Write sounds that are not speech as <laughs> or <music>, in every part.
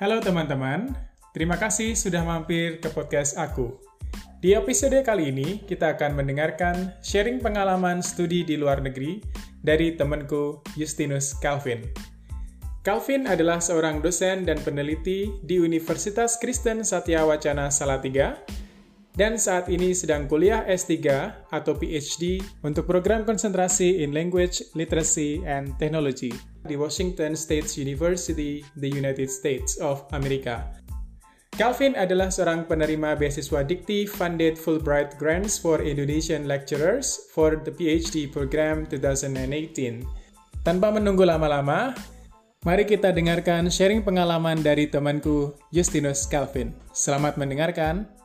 Halo teman-teman, terima kasih sudah mampir ke podcast aku. Di episode kali ini, kita akan mendengarkan sharing pengalaman studi di luar negeri dari temanku Justinus Calvin. Calvin adalah seorang dosen dan peneliti di Universitas Kristen Satya Wacana Salatiga dan saat ini sedang kuliah S3 atau PhD untuk program konsentrasi in Language, Literacy, and Technology di Washington State University, the United States of America. Calvin adalah seorang penerima beasiswa Dikti Funded Fulbright Grants for Indonesian Lecturers for the PhD Program 2018. Tanpa menunggu lama-lama, mari kita dengarkan sharing pengalaman dari temanku Justinus Calvin. Selamat mendengarkan.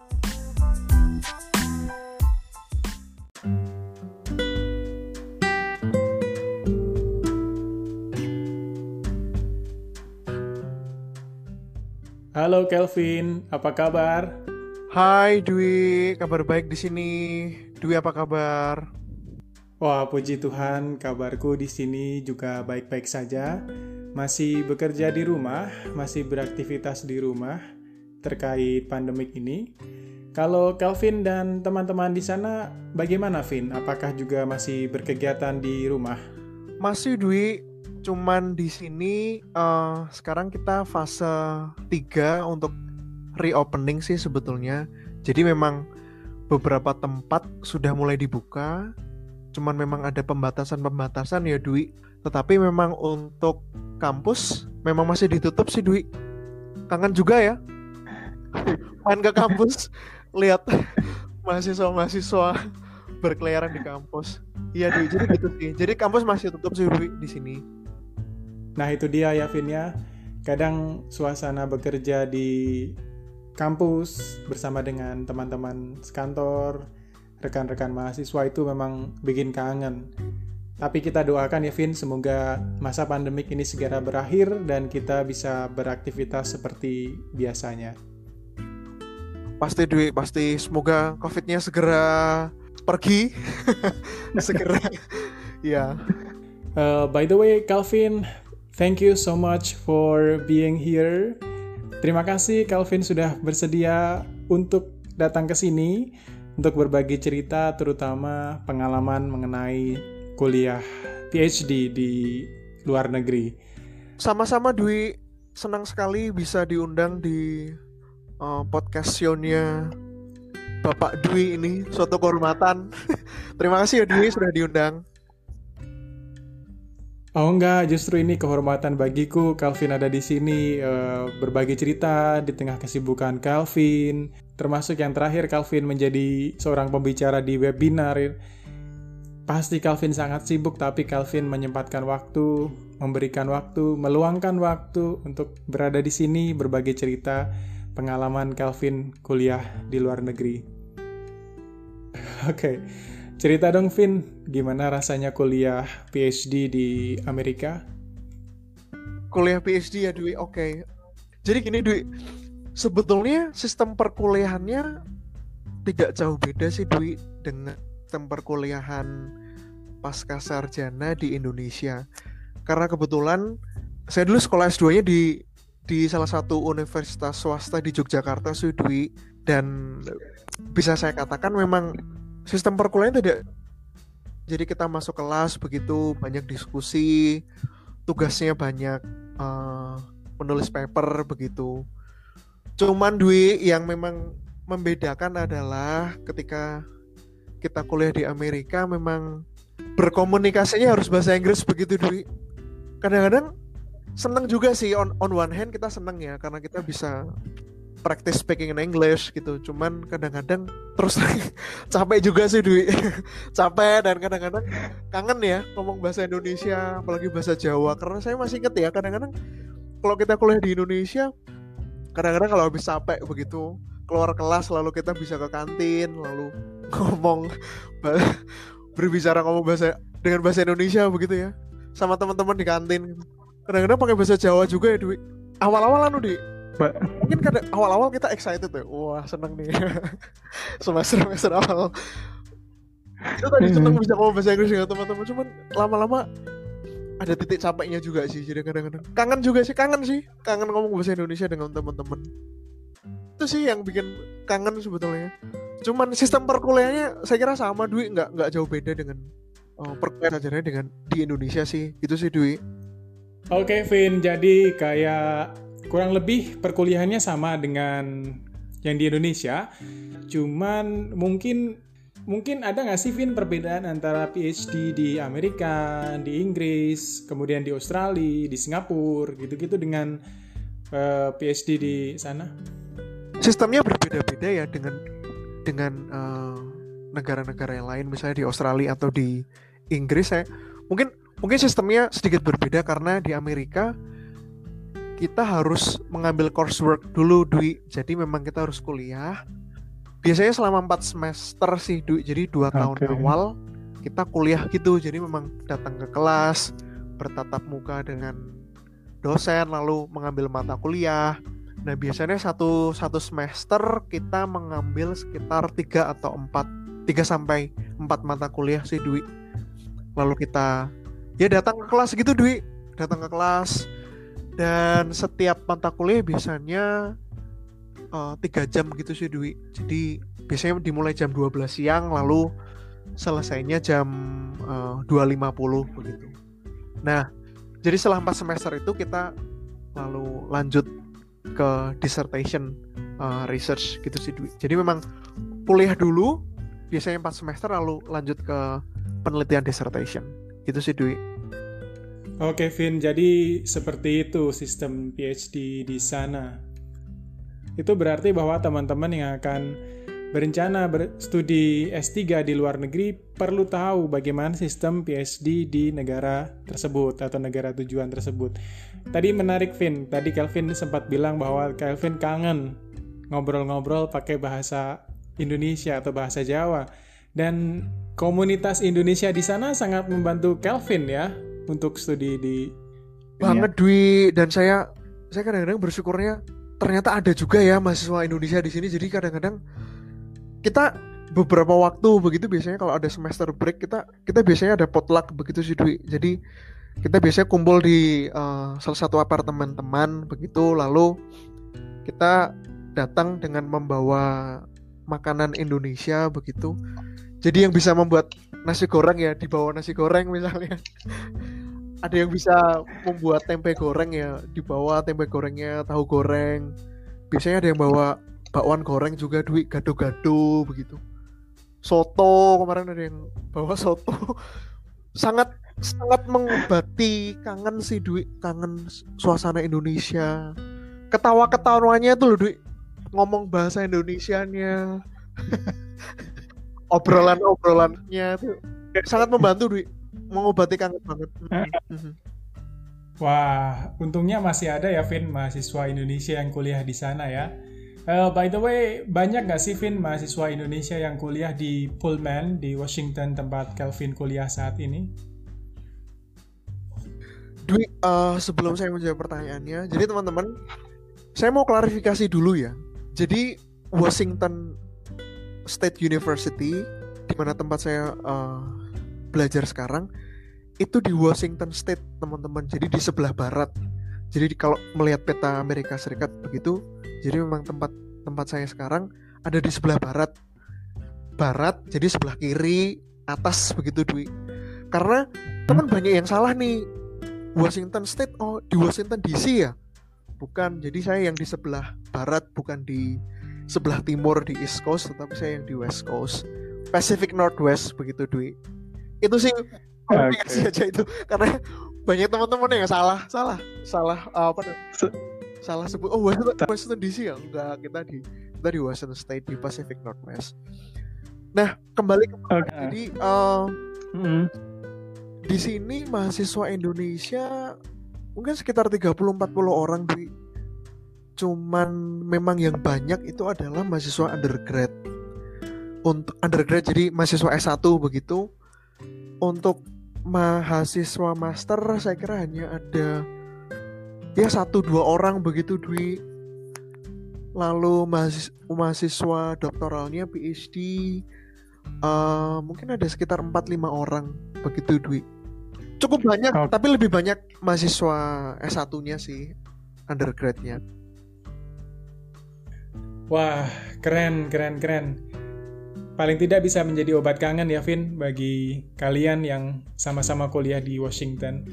Halo Kelvin, apa kabar? Hai Dwi, kabar baik di sini. Dwi apa kabar? Wah, puji Tuhan, kabarku di sini juga baik-baik saja. Masih bekerja di rumah, masih beraktivitas di rumah terkait pandemik ini. Kalau Kelvin dan teman-teman di sana bagaimana, Vin? Apakah juga masih berkegiatan di rumah? Masih Dwi, cuman di sini uh, sekarang kita fase 3 untuk reopening sih sebetulnya. Jadi memang beberapa tempat sudah mulai dibuka, cuman memang ada pembatasan-pembatasan ya Dwi. Tetapi memang untuk kampus memang masih ditutup sih Dwi. Kangen juga ya. Main ke kampus, lihat mahasiswa-mahasiswa berkeliaran di kampus. Iya Dwi, jadi gitu sih. Jadi kampus masih tutup sih Dwi di sini. Nah itu dia ya Vin ya. Kadang suasana bekerja di kampus bersama dengan teman-teman sekantor, rekan-rekan mahasiswa itu memang bikin kangen. Tapi kita doakan ya Vin, semoga masa pandemik ini segera berakhir dan kita bisa beraktivitas seperti biasanya. Pasti Dwi, pasti semoga COVID-nya segera pergi. <laughs> segera. <laughs> ya. Uh, by the way, Calvin, Thank you so much for being here. Terima kasih Calvin sudah bersedia untuk datang ke sini untuk berbagi cerita terutama pengalaman mengenai kuliah PhD di luar negeri. Sama-sama Dwi, senang sekali bisa diundang di uh, podcast show-nya Bapak Dwi ini, suatu kehormatan. <laughs> Terima kasih ya Dwi sudah diundang. Oh enggak, justru ini kehormatan bagiku Calvin ada di sini uh, berbagi cerita di tengah kesibukan Calvin. Termasuk yang terakhir Calvin menjadi seorang pembicara di webinar. Pasti Calvin sangat sibuk tapi Calvin menyempatkan waktu, memberikan waktu, meluangkan waktu untuk berada di sini berbagi cerita pengalaman Calvin kuliah di luar negeri. <laughs> Oke. Okay. Cerita dong Vin, gimana rasanya kuliah PhD di Amerika? Kuliah PhD ya Dwi, oke. Okay. Jadi gini Dwi, sebetulnya sistem perkuliahannya tidak jauh beda sih Dwi dengan sistem perkuliahan pasca sarjana di Indonesia. Karena kebetulan saya dulu sekolah S2-nya di di salah satu universitas swasta di Yogyakarta sih Dwi dan bisa saya katakan memang sistem perkuliahan tidak jadi kita masuk kelas begitu banyak diskusi tugasnya banyak uh, menulis paper begitu. Cuman Dwi yang memang membedakan adalah ketika kita kuliah di Amerika memang berkomunikasinya harus bahasa Inggris begitu Dwi kadang-kadang seneng juga sih on on one hand kita seneng ya karena kita bisa practice speaking in English gitu. Cuman kadang-kadang terus <laughs> capek juga sih Dwi. <laughs> Capek dan kadang-kadang kangen ya ngomong bahasa Indonesia apalagi bahasa Jawa. Karena saya masih inget ya kadang-kadang kalau kita kuliah di Indonesia kadang-kadang kalau habis capek begitu keluar kelas lalu kita bisa ke kantin lalu <laughs> ngomong berbicara ngomong bahasa dengan bahasa Indonesia begitu ya sama teman-teman di kantin. Kadang-kadang pakai bahasa Jawa juga ya Dwi. Awal-awal anu di mungkin kan awal-awal kita excited ya wah seneng nih. <laughs> Semester semester awal. Itu tadi seneng bisa ngomong bahasa Inggris dengan teman-teman. Cuman lama-lama ada titik capeknya juga sih jadi kadang-kadang. Kangen juga sih kangen sih. Kangen ngomong bahasa Indonesia dengan teman-teman. Itu sih yang bikin kangen sebetulnya. Cuman sistem perkuliahannya saya kira sama Dwi. Nggak nggak jauh beda dengan uh, perkuliahan ajarnya dengan di Indonesia sih. Itu sih Dwi. Oke Vin. Jadi kayak kurang lebih perkuliahannya sama dengan yang di Indonesia cuman mungkin mungkin ada nggak sih Vin perbedaan antara PhD di Amerika, di Inggris, kemudian di Australia, di Singapura, gitu-gitu dengan uh, eh, PhD di sana? Sistemnya berbeda-beda ya dengan dengan uh, negara-negara yang lain, misalnya di Australia atau di Inggris. Saya mungkin mungkin sistemnya sedikit berbeda karena di Amerika kita harus mengambil coursework dulu, Dwi. Jadi memang kita harus kuliah. Biasanya selama empat semester sih du jadi dua okay. tahun awal kita kuliah gitu. Jadi memang datang ke kelas bertatap muka dengan dosen lalu mengambil mata kuliah. Nah biasanya satu satu semester kita mengambil sekitar tiga atau empat tiga sampai empat mata kuliah sih Dwi. Lalu kita ya datang ke kelas gitu Dwi. Datang ke kelas dan setiap mata kuliah biasanya Eh, tiga uh, jam gitu sih Dwi. Jadi biasanya dimulai jam 12 siang lalu selesainya jam uh, 2.50 begitu. Nah jadi setelah empat semester itu kita lalu lanjut ke dissertation uh, research gitu sih Dwi. Jadi memang kuliah dulu biasanya empat semester lalu lanjut ke penelitian dissertation. Gitu sih Dwi Oke Vin, jadi seperti itu sistem PhD di sana. Itu berarti bahwa teman-teman yang akan berencana berstudi S3 di luar negeri perlu tahu bagaimana sistem PhD di negara tersebut atau negara tujuan tersebut. Tadi menarik Vin, tadi Kelvin sempat bilang bahwa Kelvin kangen ngobrol-ngobrol pakai bahasa Indonesia atau bahasa Jawa. Dan komunitas Indonesia di sana sangat membantu Kelvin ya untuk studi di banget Dwi. Dan saya saya kadang-kadang bersyukurnya ternyata ada juga ya mahasiswa Indonesia di sini. Jadi kadang-kadang kita beberapa waktu begitu biasanya kalau ada semester break kita kita biasanya ada potluck begitu sih Dwi. Jadi kita biasanya kumpul di uh, salah satu apartemen teman begitu. Lalu kita datang dengan membawa makanan Indonesia begitu. Jadi yang bisa membuat nasi goreng ya dibawa nasi goreng misalnya ada yang bisa membuat tempe goreng ya dibawa tempe gorengnya tahu goreng. Biasanya ada yang bawa bakwan goreng juga duit gado-gado begitu. Soto kemarin ada yang bawa soto. <laughs> Sangat sangat mengobati kangen sih duit kangen suasana Indonesia. Ketawa ketawanya tuh loh duit ngomong bahasa Indonesianya. <laughs> Obrolan obrolannya tuh sangat membantu duit mengobati kangen banget. Mm-hmm. Wah, untungnya masih ada ya Vin mahasiswa Indonesia yang kuliah di sana ya. Uh, by the way, banyak nggak sih Vin mahasiswa Indonesia yang kuliah di Pullman di Washington tempat Kelvin kuliah saat ini? Dwi, uh, sebelum saya menjawab pertanyaannya, jadi teman-teman, saya mau klarifikasi dulu ya. Jadi Washington State University, di mana tempat saya uh, belajar sekarang itu di Washington State teman-teman. Jadi di sebelah barat. Jadi kalau melihat peta Amerika Serikat begitu jadi memang tempat tempat saya sekarang ada di sebelah barat. Barat jadi sebelah kiri atas begitu Dwi. Karena teman banyak yang salah nih. Washington State oh di Washington DC ya? Bukan. Jadi saya yang di sebelah barat bukan di sebelah timur di East Coast tetapi saya yang di West Coast. Pacific Northwest begitu Dwi itu sih okay. <laughs> aja itu. Karena banyak teman-teman yang salah salah salah apa salah sebut oh Washington, Washington DC ya? Enggak kita di kita di Washington State di Pacific Northwest. Nah kembali ke okay. jadi uh, mm. di sini mahasiswa Indonesia mungkin sekitar 30-40 orang di cuman memang yang banyak itu adalah mahasiswa undergrad. Untuk undergrad jadi mahasiswa S1 begitu untuk mahasiswa master saya kira hanya ada ya satu dua orang begitu Dwi lalu mahasiswa, mahasiswa doktoralnya PhD uh, mungkin ada sekitar 4-5 orang begitu Dwi cukup banyak Oke. tapi lebih banyak mahasiswa S1-nya sih undergrad-nya Wah, keren, keren, keren. Paling tidak bisa menjadi obat kangen ya, Vin, bagi kalian yang sama-sama kuliah di Washington.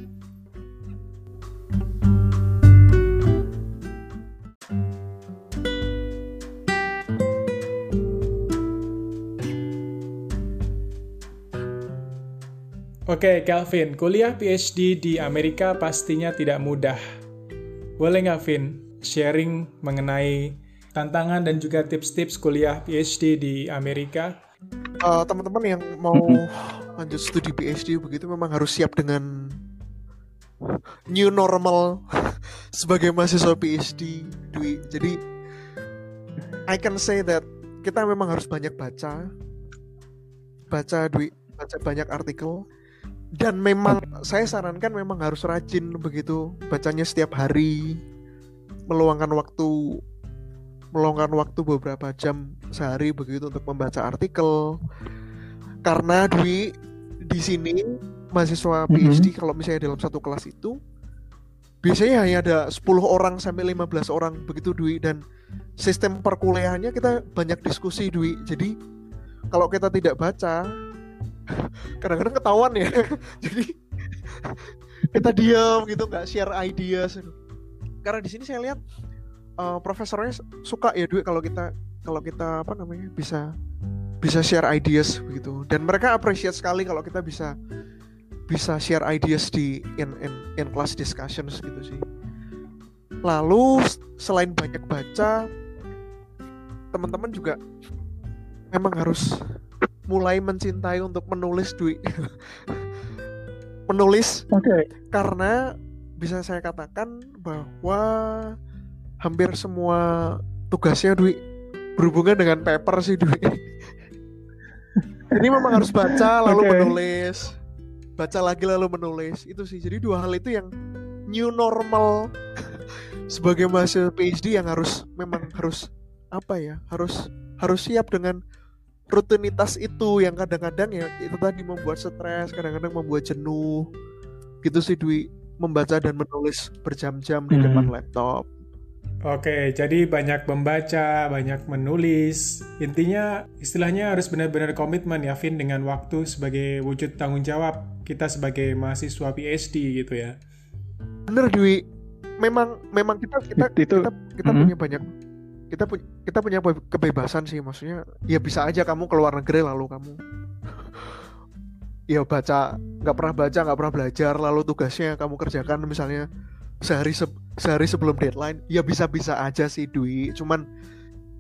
Oke, Calvin, kuliah PhD di Amerika pastinya tidak mudah. Boleh nggak, Vin, sharing mengenai tantangan dan juga tips-tips kuliah PhD di Amerika? Eh, teman-teman yang mau <laughs> lanjut studi PhD begitu memang harus siap dengan new normal <laughs> sebagai mahasiswa PhD Dwi. Jadi I can say that kita memang harus banyak baca baca Dwi, baca banyak artikel dan memang saya sarankan memang harus rajin begitu bacanya setiap hari meluangkan waktu meluangkan waktu beberapa jam sehari begitu untuk membaca artikel. Karena Dwi di sini mahasiswa PhD kalau misalnya dalam satu kelas itu biasanya hanya ada 10 orang sampai 15 orang begitu Dwi. Dan sistem perkuliahannya kita banyak diskusi Dwi. Jadi kalau kita tidak baca <laughs> kadang-kadang ketahuan ya. <laughs> Jadi <laughs> kita diam gitu nggak share ideas. Karena di sini saya lihat uh, profesornya suka ya Dwi kalau kita kalau kita apa namanya bisa bisa share ideas begitu. Dan mereka appreciate sekali kalau kita bisa bisa share ideas di in in in class discussions gitu sih. Lalu selain banyak baca teman-teman juga memang harus mulai mencintai untuk menulis Dwi <laughs> menulis Oke. karena bisa saya katakan bahwa hampir semua tugasnya Dwi berhubungan dengan paper sih Dwi. Jadi memang harus baca lalu Oke. menulis, baca lagi lalu menulis itu sih. Jadi dua hal itu yang new normal <laughs> sebagai mahasiswa PhD yang harus memang harus apa ya harus harus siap dengan rutinitas itu yang kadang-kadang ya itu tadi membuat stres, kadang-kadang membuat jenuh. Gitu sih Dwi membaca dan menulis berjam-jam di Hmm. depan laptop. Oke, jadi banyak membaca, banyak menulis. Intinya istilahnya harus benar-benar komitmen ya, Vin, dengan waktu sebagai wujud tanggung jawab kita sebagai mahasiswa PhD gitu ya. Bener Dwi, memang memang kita kita Itu- kita kita Mhm. punya banyak kita punya kita punya be- kebebasan sih maksudnya ya bisa aja kamu keluar negeri lalu kamu <laughs> ya baca nggak pernah baca nggak pernah belajar lalu tugasnya kamu kerjakan misalnya sehari se- sehari sebelum deadline ya bisa bisa aja sih Dwi. Cuman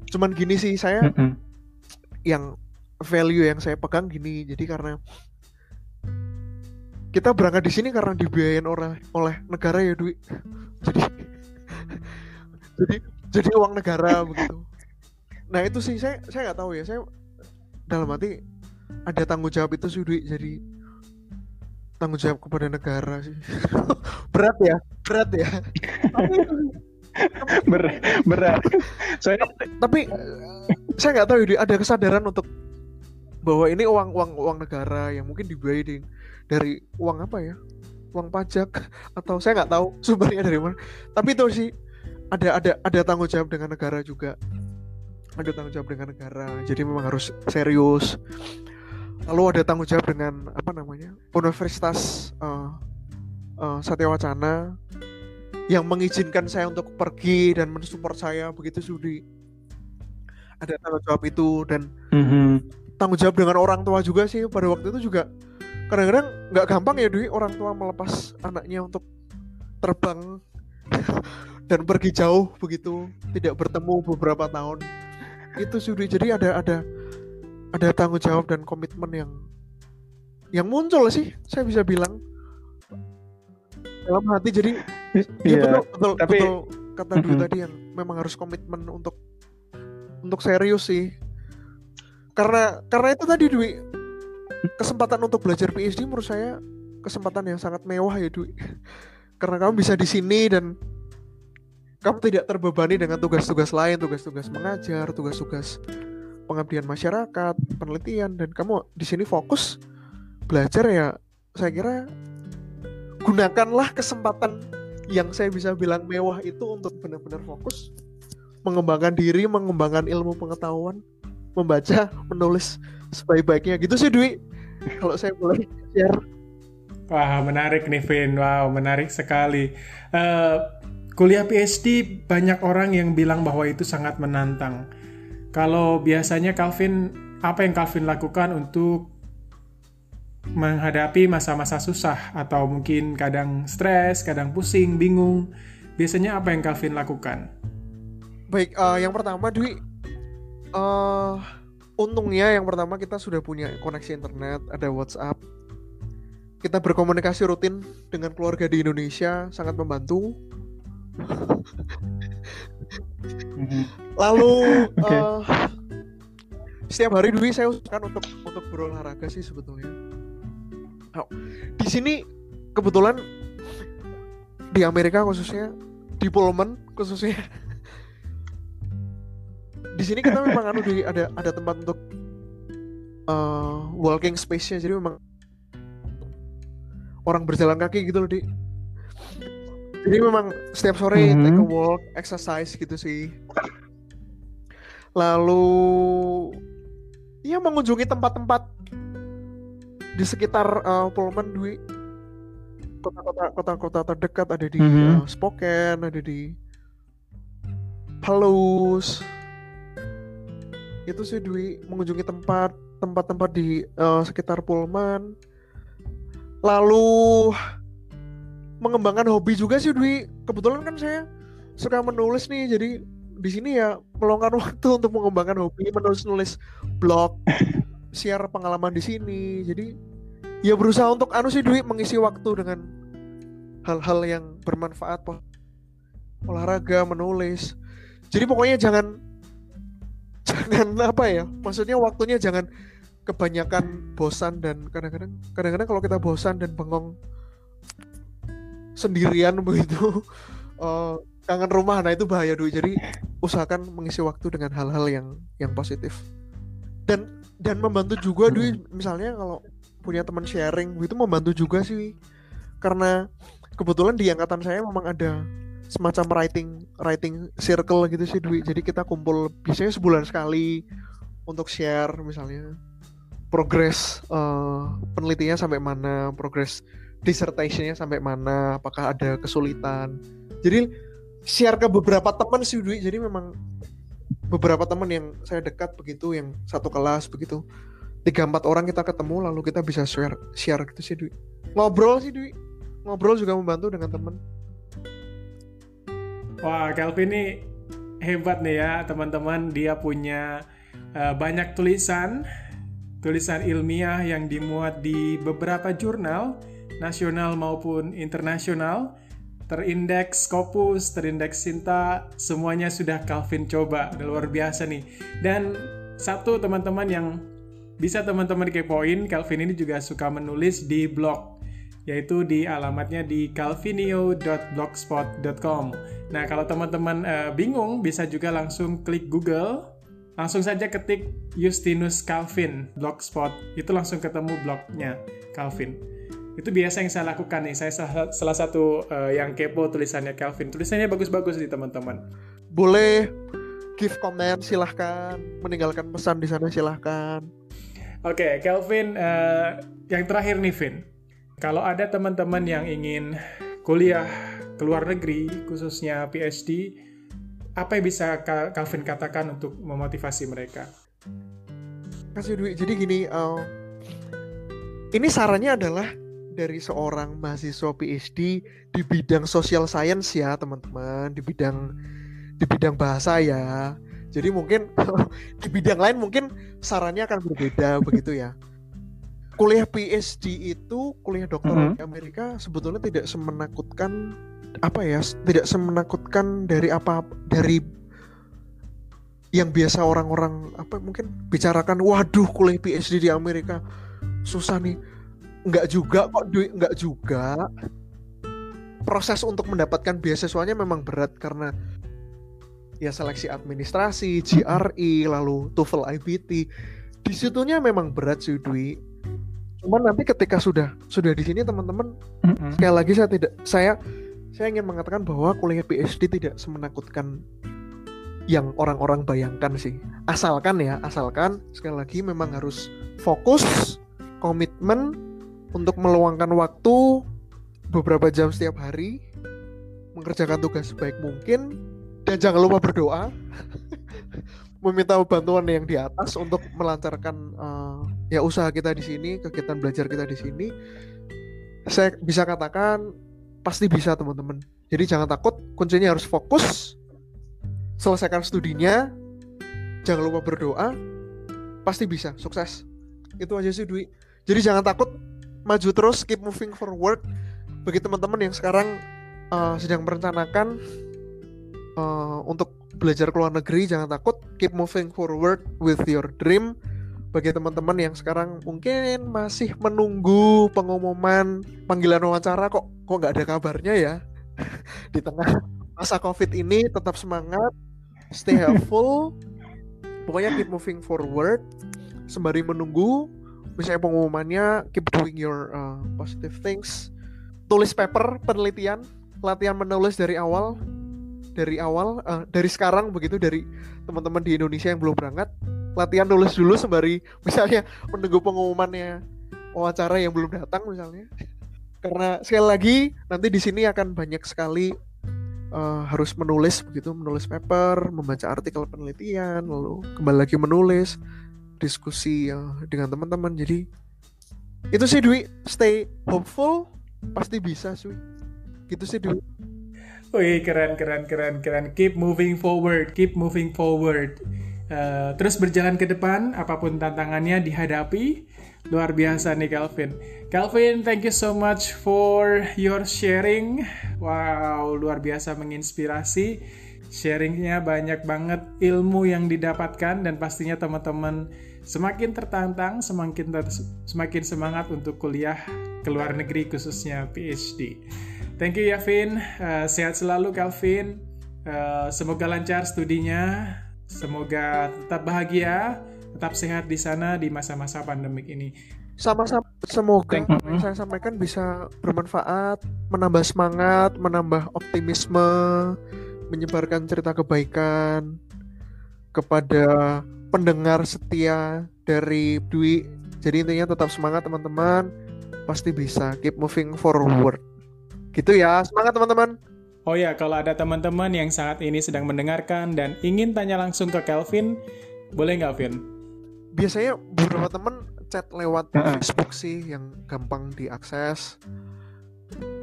cuman gini sih saya Mm-mm. yang value yang saya pegang gini jadi karena kita berangkat di sini karena dibiayain oleh oleh negara ya Dwi. Jadi <laughs> jadi jadi uang negara <laughs> begitu. Nah itu sih saya saya nggak tahu ya saya dalam hati ada tanggung jawab itu sih Dwi. Jadi tanggung jawab kepada negara sih. <laughs> Berat ya berat ya. <laughs> Berat, berat. Saya tapi saya nggak tahu ada kesadaran untuk bahwa ini uang uang uang negara yang mungkin dibiayai di- dari uang apa ya? Uang pajak atau saya nggak tahu sumbernya dari mana. Tapi itu sih ada ada ada tanggung jawab dengan negara juga. Ada tanggung jawab dengan negara. Jadi memang harus serius lalu ada tanggung jawab dengan apa namanya Universitas eh, eh, Satya Wacana yang mengizinkan saya untuk pergi dan mensupport saya begitu Sudi. Ada tanggung jawab itu dan Mhm. tanggung jawab dengan orang tua juga sih pada waktu itu juga. Kadang-kadang nggak gampang ya Dwi orang tua melepas anaknya untuk terbang <laughs> dan pergi jauh begitu tidak bertemu beberapa tahun. Itu sudah jadi ada ada ada tanggung jawab dan komitmen yang yang muncul sih saya bisa bilang. Dalam hati jadi ya Iya, betul betul, tapi- betul kata Dwi tadi yang memang harus komitmen untuk untuk serius sih. Karena karena itu tadi Dwi kesempatan untuk belajar PhD menurut saya kesempatan yang sangat mewah ya Dwi. <laughs> Karena kamu bisa di sini dan kamu tidak terbebani dengan tugas-tugas lain tugas-tugas mengajar tugas-tugas pengabdian masyarakat penelitian dan kamu di sini fokus belajar ya saya kira gunakanlah kesempatan yang saya bisa bilang mewah itu untuk benar-benar fokus mengembangkan diri, mengembangkan ilmu pengetahuan, membaca, menulis sebaik-baiknya gitu sih Dwi. Kalau saya boleh share. Wah menarik nih Vin, wow menarik sekali. Uh, kuliah PhD banyak orang yang bilang bahwa itu sangat menantang. Kalau biasanya Calvin, apa yang Calvin lakukan untuk menghadapi masa-masa susah atau mungkin kadang stres, kadang pusing, bingung. Biasanya apa yang Calvin lakukan? Baik, uh, yang pertama Dwi, uh, untungnya yang pertama kita sudah punya koneksi internet, ada WhatsApp. Kita berkomunikasi rutin dengan keluarga di Indonesia, sangat membantu. <laughs> Mhm. Lalu <laughs> okay. uh, setiap hari Dwi saya usahakan untuk untuk berolahraga sih sebetulnya Oh, di sini kebetulan di Amerika khususnya di Pullman khususnya <laughs> di sini kita memang anu di ada ada tempat untuk uh, walking space-nya jadi memang orang berjalan kaki gitu loh di jadi memang setiap sore mm -hmm. take a walk exercise gitu sih lalu ya mengunjungi tempat-tempat di sekitar uh, Pullman Dwi kota-kota kota-kota terdekat ada di mm -hmm. uh, Spokane ada di Palos itu sih Dwi mengunjungi tempat tempat-tempat di uh, sekitar Pullman lalu mengembangkan hobi juga sih Dwi. Kebetulan kan saya suka menulis nih jadi di sini ya meluangkan <laughs> waktu untuk mengembangkan hobi menulis-nulis blog <laughs> share pengalaman di sini. Jadi ya berusaha untuk anu sih Dwi mengisi waktu dengan hal-hal yang bermanfaat olahraga menulis. Jadi pokoknya jangan <laughs> jangan apa ya maksudnya waktunya jangan kebanyakan bosan dan kadang-kadang kadang-kadang kalau kita bosan dan bengong sendirian begitu. Uh, <laughs> kangen rumah nah itu bahaya dulu jadi usahakan mengisi waktu dengan hal-hal yang yang positif. Dan dan membantu juga Dwi. Misalnya kalau punya teman sharing itu membantu juga sih karena kebetulan di angkatan saya memang ada semacam writing writing circle gitu sih Dwi. Jadi kita kumpul biasanya sebulan sekali untuk share misalnya progres uh, penelitiannya sampai mana progres dissertationnya sampai mana apakah ada kesulitan. Jadi share ke beberapa teman sih Dwi. Jadi memang beberapa teman yang saya dekat begitu yang satu kelas begitu tiga empat orang kita ketemu lalu kita bisa share share gitu sih Dwi. Ngobrol sih Dwi. Ngobrol juga membantu dengan teman. Wah Calvin ini hebat nih ya teman-teman. Dia punya uh, banyak tulisan tulisan ilmiah yang dimuat di beberapa jurnal nasional maupun internasional terindeks Scopus, terindeks Sinta, semuanya sudah Calvin coba. Udah luar biasa nih. Dan satu teman-teman yang bisa teman-teman kepoin, Calvin ini juga suka menulis di blog yaitu di alamatnya di calvinio.blogspot.com. Nah, kalau teman-teman uh, bingung bisa juga langsung klik Google, langsung saja ketik Justinus Calvin blogspot, itu langsung ketemu blognya Calvin itu biasa yang saya lakukan nih. Saya salah, salah satu uh, yang kepo tulisannya Calvin tulisannya bagus-bagus nih teman-teman. Boleh give comment silahkan. Meninggalkan pesan di sana silahkan. Oke okay, Calvin uh, yang terakhir nih Vin. Kalau ada teman-teman yang ingin kuliah ke luar negeri khususnya PhD apa yang bisa Calvin katakan untuk memotivasi mereka? Kasih duit. Jadi gini uh, ini sarannya adalah dari seorang mahasiswa PhD di bidang social science ya teman-teman. Di bidang di bidang bahasa ya. Jadi mungkin <laughs> di bidang lain mungkin sarannya akan berbeda <laughs> begitu ya. Kuliah PhD itu kuliah dokter mm -hmm. di Amerika sebetulnya tidak semenakutkan apa ya tidak semenakutkan dari apa dari yang biasa orang-orang apa mungkin bicarakan waduh kuliah PhD di Amerika susah nih nggak juga kok duit nggak juga proses untuk mendapatkan beasiswanya memang berat karena ya seleksi administrasi, GRE, lalu TOEFL IBT. Di situnya memang berat sih Dwi. cuman nanti ketika sudah sudah di sini teman-teman Mm-mm. sekali lagi saya tidak saya saya ingin mengatakan bahwa kuliah PhD tidak semenakutkan yang orang-orang bayangkan sih asalkan ya asalkan sekali lagi memang harus fokus komitmen untuk meluangkan waktu beberapa jam setiap hari mengerjakan tugas sebaik mungkin dan jangan lupa berdoa. <laughs> Meminta bantuan yang di atas untuk melancarkan eh, ya usaha kita di sini kegiatan belajar kita di sini. Saya bisa katakan pasti bisa teman-teman. Jadi jangan takut kuncinya harus fokus selesaikan studinya jangan lupa berdoa pasti bisa sukses. Itu aja sih Dwi. Jadi jangan takut maju terus keep moving forward. Bagi teman-teman yang sekarang uh, sedang merencanakan uh, untuk belajar ke luar negeri jangan takut keep moving forward with your dream. Bagi teman-teman yang sekarang mungkin masih menunggu pengumuman panggilan wawancara kok kok nggak ada kabarnya ya? <laughs> Di tengah masa covid ini tetap semangat stay helpful. Pokoknya keep moving forward sembari menunggu misalnya pengumumannya keep doing your uh, positive things. Tulis paper penelitian latihan menulis dari awal dari awal uh, dari sekarang begitu dari teman-teman di Indonesia yang belum berangkat. Latihan nulis dulu sembari <laughs> misalnya menunggu pengumumannya wawancara yang belum datang misalnya. Karena sekali lagi nanti di sini akan banyak sekali uh, harus menulis begitu menulis paper membaca artikel penelitian lalu kembali lagi menulis diskusi uh, dengan teman-teman jadi itu sih Dwi stay hopeful pasti bisa sih gitu sih Dwi Wih, keren, keren, keren, keren. Keep moving forward, keep moving forward. Uh, terus berjalan ke depan, apa pun tantangannya dihadapi. Luar biasa nih Calvin. Calvin, thank you so much for your sharing. Wow, luar biasa menginspirasi. Sharingnya banyak banget ilmu yang didapatkan dan pastinya teman-teman semakin tertantang, semakin ter semakin semangat untuk kuliah ke luar negeri khususnya PhD. Thank you Yavin, uh, sehat selalu Calvin. Uh, semoga lancar studinya, semoga tetap bahagia, tetap sehat di sana di masa-masa pandemik ini. Sama-sama semoga apa yang saya sampaikan bisa bermanfaat, menambah semangat, menambah optimisme, menyebarkan cerita kebaikan kepada pendengar setia dari Dwi. Jadi intinya tetap semangat teman-teman, pasti bisa keep moving forward. Gitu ya, semangat teman-teman. Oh ya, kalau ada teman-teman yang saat ini sedang mendengarkan dan ingin tanya langsung ke Kelvin, boleh nggak, Vin? Biasanya beberapa teman chat lewat Facebook sih yang gampang diakses.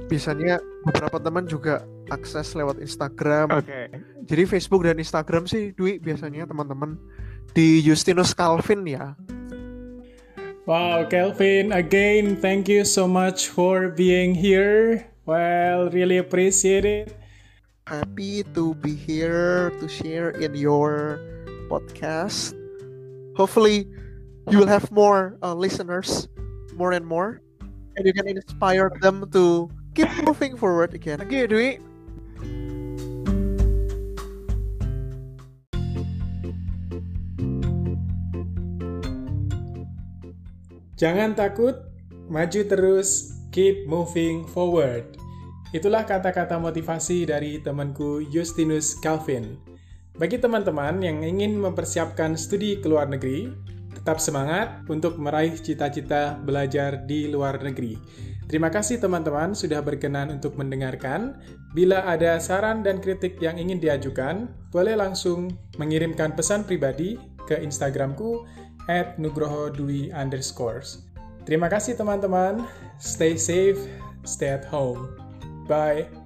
Biasanya beberapa teman juga akses lewat Instagram. Oke. Okay. Jadi Facebook dan Instagram sih Dwi biasanya teman-teman di Justinus Calvin ya. Wow, Kelvin, again, thank you so much for being here. Well, really appreciate it. Happy to be here to share in your podcast. Hopefully, you will have more uh, listeners, more and more, and you can inspire them to keep moving forward again. Thank you, Dwi. Jangan takut, maju terus, keep moving forward. Itulah kata-kata motivasi dari temanku Justinus Calvin. Bagi teman-teman yang ingin mempersiapkan studi ke luar negeri, tetap semangat untuk meraih cita-cita belajar di luar negeri. Terima kasih teman-teman sudah berkenan untuk mendengarkan. Bila ada saran dan kritik yang ingin diajukan, boleh langsung mengirimkan pesan pribadi ke Instagramku at nugrohodwi underscores. Terima kasih teman-teman. Stay safe, stay at home. Bye.